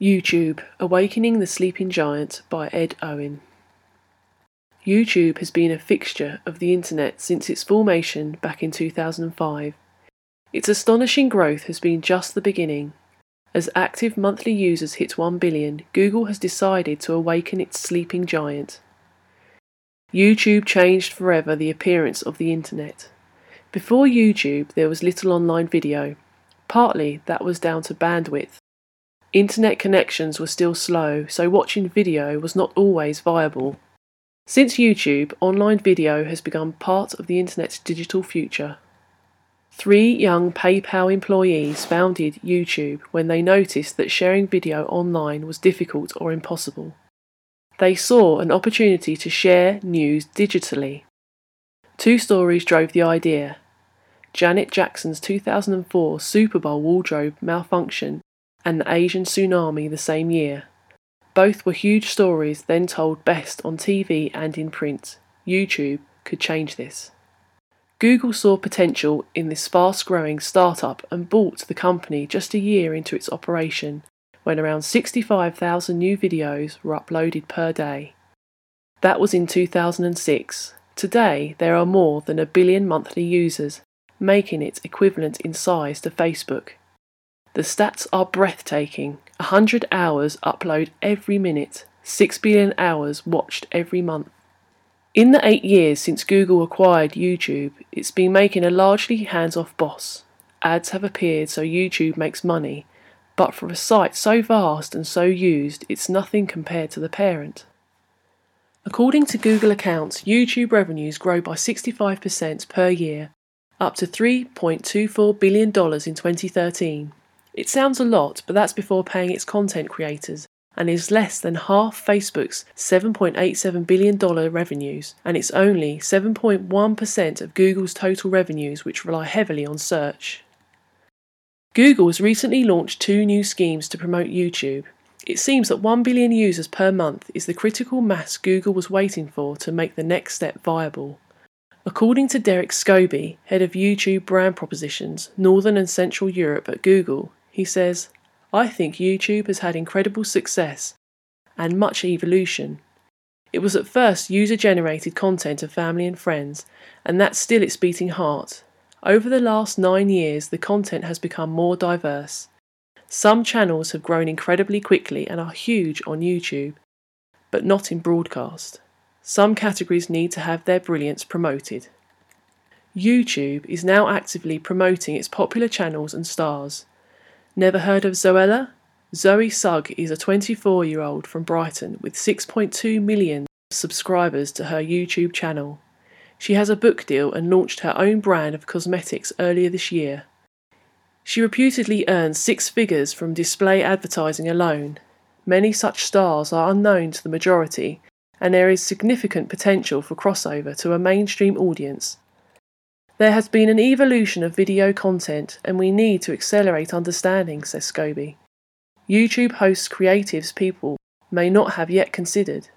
YouTube Awakening the Sleeping Giant by Ed Owen. YouTube has been a fixture of the internet since its formation back in 2005. Its astonishing growth has been just the beginning. As active monthly users hit 1 billion, Google has decided to awaken its sleeping giant. YouTube changed forever the appearance of the internet. Before YouTube, there was little online video. Partly that was down to bandwidth Internet connections were still slow, so watching video was not always viable. Since YouTube, online video has become part of the internet's digital future. Three young PayPal employees founded YouTube when they noticed that sharing video online was difficult or impossible. They saw an opportunity to share news digitally. Two stories drove the idea. Janet Jackson's 2004 Super Bowl wardrobe malfunction and the Asian tsunami the same year. Both were huge stories then told best on TV and in print. YouTube could change this. Google saw potential in this fast growing startup and bought the company just a year into its operation, when around 65,000 new videos were uploaded per day. That was in 2006. Today, there are more than a billion monthly users, making it equivalent in size to Facebook. The stats are breathtaking 100 hours upload every minute, 6 billion hours watched every month. In the eight years since Google acquired YouTube, it's been making a largely hands off boss. Ads have appeared so YouTube makes money, but for a site so vast and so used, it's nothing compared to the parent. According to Google accounts, YouTube revenues grow by 65% per year, up to $3.24 billion in 2013. It sounds a lot, but that's before paying its content creators and is less than half Facebook's $7.87 billion revenues, and it's only 7.1% of Google's total revenues, which rely heavily on search. Google has recently launched two new schemes to promote YouTube. It seems that 1 billion users per month is the critical mass Google was waiting for to make the next step viable. According to Derek Scobie, head of YouTube brand propositions, Northern and Central Europe at Google, he says, I think YouTube has had incredible success and much evolution. It was at first user generated content of family and friends, and that's still its beating heart. Over the last nine years, the content has become more diverse. Some channels have grown incredibly quickly and are huge on YouTube, but not in broadcast. Some categories need to have their brilliance promoted. YouTube is now actively promoting its popular channels and stars. Never heard of Zoella? Zoe Sugg is a 24 year old from Brighton with 6.2 million subscribers to her YouTube channel. She has a book deal and launched her own brand of cosmetics earlier this year. She reputedly earns six figures from display advertising alone. Many such stars are unknown to the majority, and there is significant potential for crossover to a mainstream audience there has been an evolution of video content, and we need to accelerate understanding, says Scobie. YouTube hosts creatives people may not have yet considered.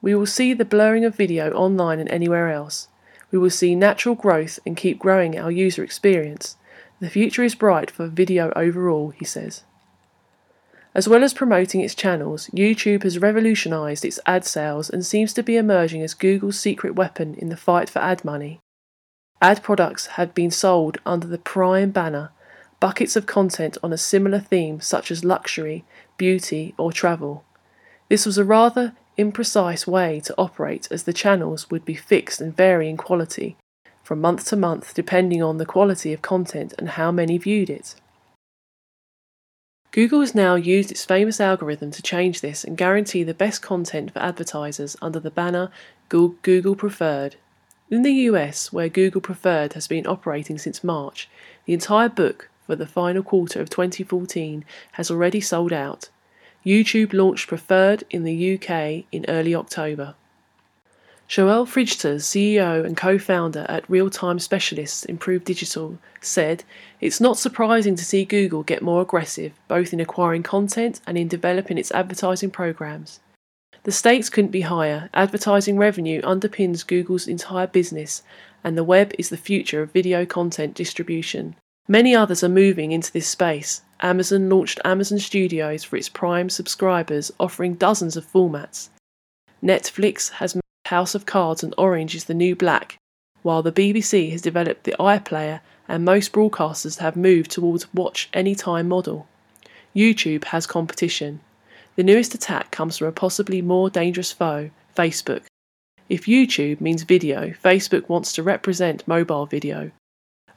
We will see the blurring of video online and anywhere else. We will see natural growth and keep growing our user experience. The future is bright for video overall, he says. As well as promoting its channels, YouTube has revolutionized its ad sales and seems to be emerging as Google's secret weapon in the fight for ad money. Ad products had been sold under the Prime banner, buckets of content on a similar theme such as luxury, beauty, or travel. This was a rather imprecise way to operate as the channels would be fixed and vary in quality from month to month depending on the quality of content and how many viewed it. Google has now used its famous algorithm to change this and guarantee the best content for advertisers under the banner Google Preferred. In the US, where Google Preferred has been operating since March, the entire book for the final quarter of 2014 has already sold out. YouTube launched Preferred in the UK in early October. Joel Frigiter, CEO and co founder at Real Time Specialists Improve Digital, said, It's not surprising to see Google get more aggressive, both in acquiring content and in developing its advertising programs. The stakes couldn't be higher. Advertising revenue underpins Google's entire business, and the web is the future of video content distribution. Many others are moving into this space. Amazon launched Amazon Studios for its Prime subscribers, offering dozens of formats. Netflix has House of Cards and Orange is the New Black, while the BBC has developed the iPlayer and most broadcasters have moved towards watch anytime model. YouTube has competition. The newest attack comes from a possibly more dangerous foe, Facebook. If YouTube means video, Facebook wants to represent mobile video.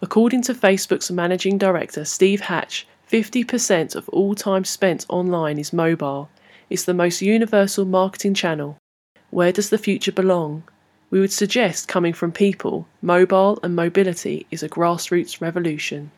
According to Facebook's managing director, Steve Hatch, 50% of all time spent online is mobile. It's the most universal marketing channel. Where does the future belong? We would suggest coming from people, mobile and mobility is a grassroots revolution.